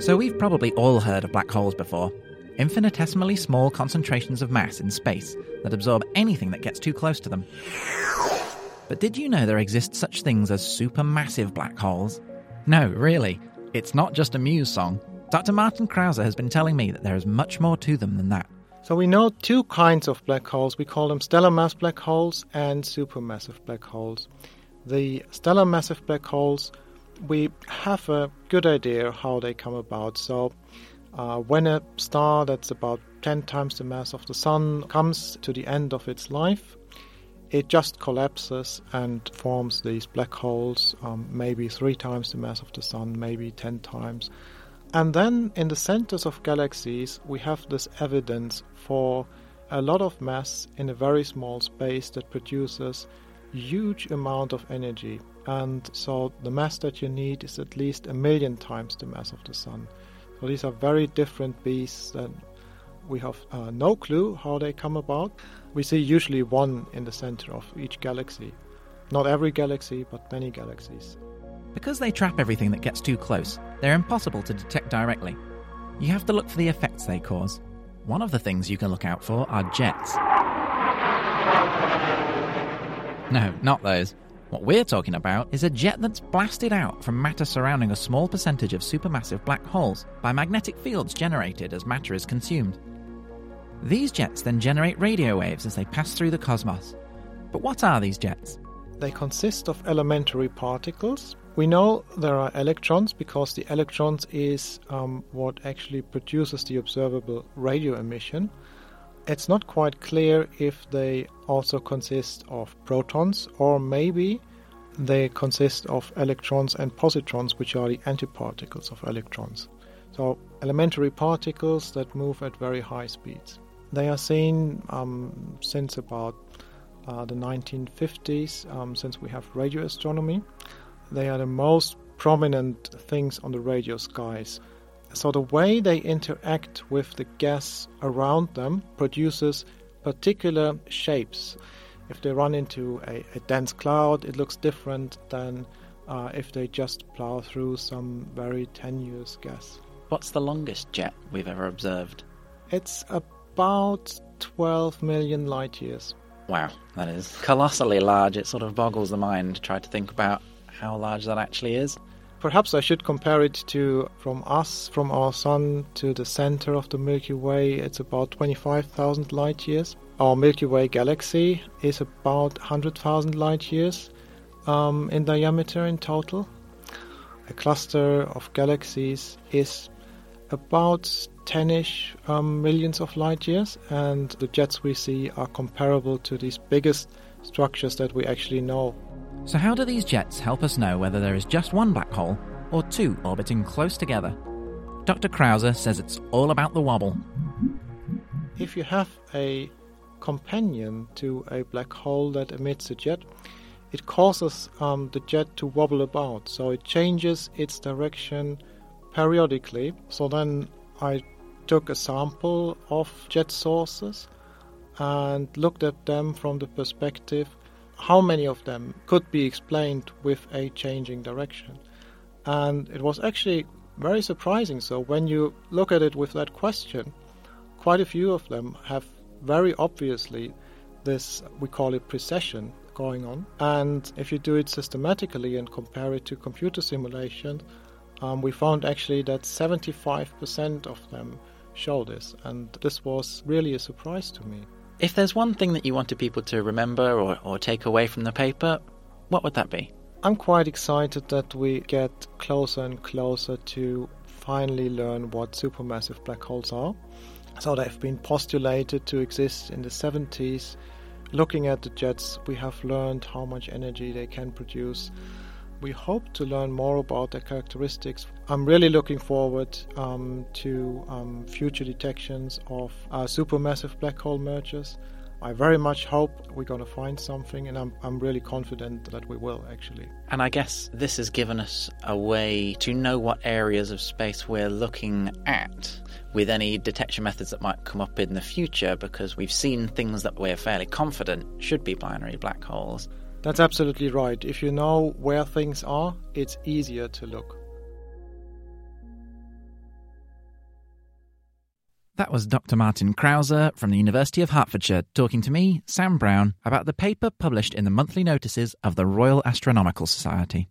So we've probably all heard of black holes before. Infinitesimally small concentrations of mass in space that absorb anything that gets too close to them. But did you know there exist such things as supermassive black holes? No, really. It's not just a Muse song. Dr. Martin Krause has been telling me that there is much more to them than that. So we know two kinds of black holes. We call them stellar mass black holes and supermassive black holes. The stellar massive black holes we have a good idea how they come about. So, uh, when a star that's about 10 times the mass of the Sun comes to the end of its life, it just collapses and forms these black holes, um, maybe three times the mass of the Sun, maybe 10 times. And then in the centers of galaxies, we have this evidence for a lot of mass in a very small space that produces huge amount of energy and so the mass that you need is at least a million times the mass of the sun. So these are very different beasts and we have uh, no clue how they come about. We see usually one in the center of each galaxy. Not every galaxy, but many galaxies. Because they trap everything that gets too close, they're impossible to detect directly. You have to look for the effects they cause. One of the things you can look out for are jets. No, not those. What we're talking about is a jet that's blasted out from matter surrounding a small percentage of supermassive black holes by magnetic fields generated as matter is consumed. These jets then generate radio waves as they pass through the cosmos. But what are these jets? They consist of elementary particles. We know there are electrons because the electrons is um, what actually produces the observable radio emission. It's not quite clear if they also consist of protons or maybe they consist of electrons and positrons, which are the antiparticles of electrons. So, elementary particles that move at very high speeds. They are seen um, since about uh, the 1950s, um, since we have radio astronomy. They are the most prominent things on the radio skies. So the way they interact with the gas around them produces particular shapes. If they run into a, a dense cloud, it looks different than uh, if they just plow through some very tenuous gas. What's the longest jet we've ever observed? It's about 12 million light years. Wow, that is colossally large. It sort of boggles the mind to try to think about how large that actually is. Perhaps I should compare it to from us, from our sun to the center of the Milky Way, it's about 25,000 light years. Our Milky Way galaxy is about 100,000 light years um, in diameter in total. A cluster of galaxies is about 10 ish um, millions of light years, and the jets we see are comparable to these biggest structures that we actually know. So, how do these jets help us know whether there is just one black hole or two orbiting close together? Dr. Krause says it's all about the wobble. If you have a companion to a black hole that emits a jet, it causes um, the jet to wobble about. So it changes its direction periodically. So then I took a sample of jet sources and looked at them from the perspective how many of them could be explained with a changing direction. And it was actually very surprising. So, when you look at it with that question, quite a few of them have very obviously this, we call it precession, going on. And if you do it systematically and compare it to computer simulation, um, we found actually that 75% of them show this. And this was really a surprise to me. If there's one thing that you wanted people to remember or, or take away from the paper, what would that be? I'm quite excited that we get closer and closer to finally learn what supermassive black holes are. So they've been postulated to exist in the 70s. looking at the jets, we have learned how much energy they can produce. We hope to learn more about their characteristics. I'm really looking forward um, to um, future detections of uh, supermassive black hole mergers. I very much hope we're going to find something, and I'm, I'm really confident that we will actually. And I guess this has given us a way to know what areas of space we're looking at with any detection methods that might come up in the future because we've seen things that we're fairly confident should be binary black holes. That's absolutely right. If you know where things are, it's easier to look. That was Dr. Martin Krause from the University of Hertfordshire talking to me, Sam Brown, about the paper published in the monthly notices of the Royal Astronomical Society.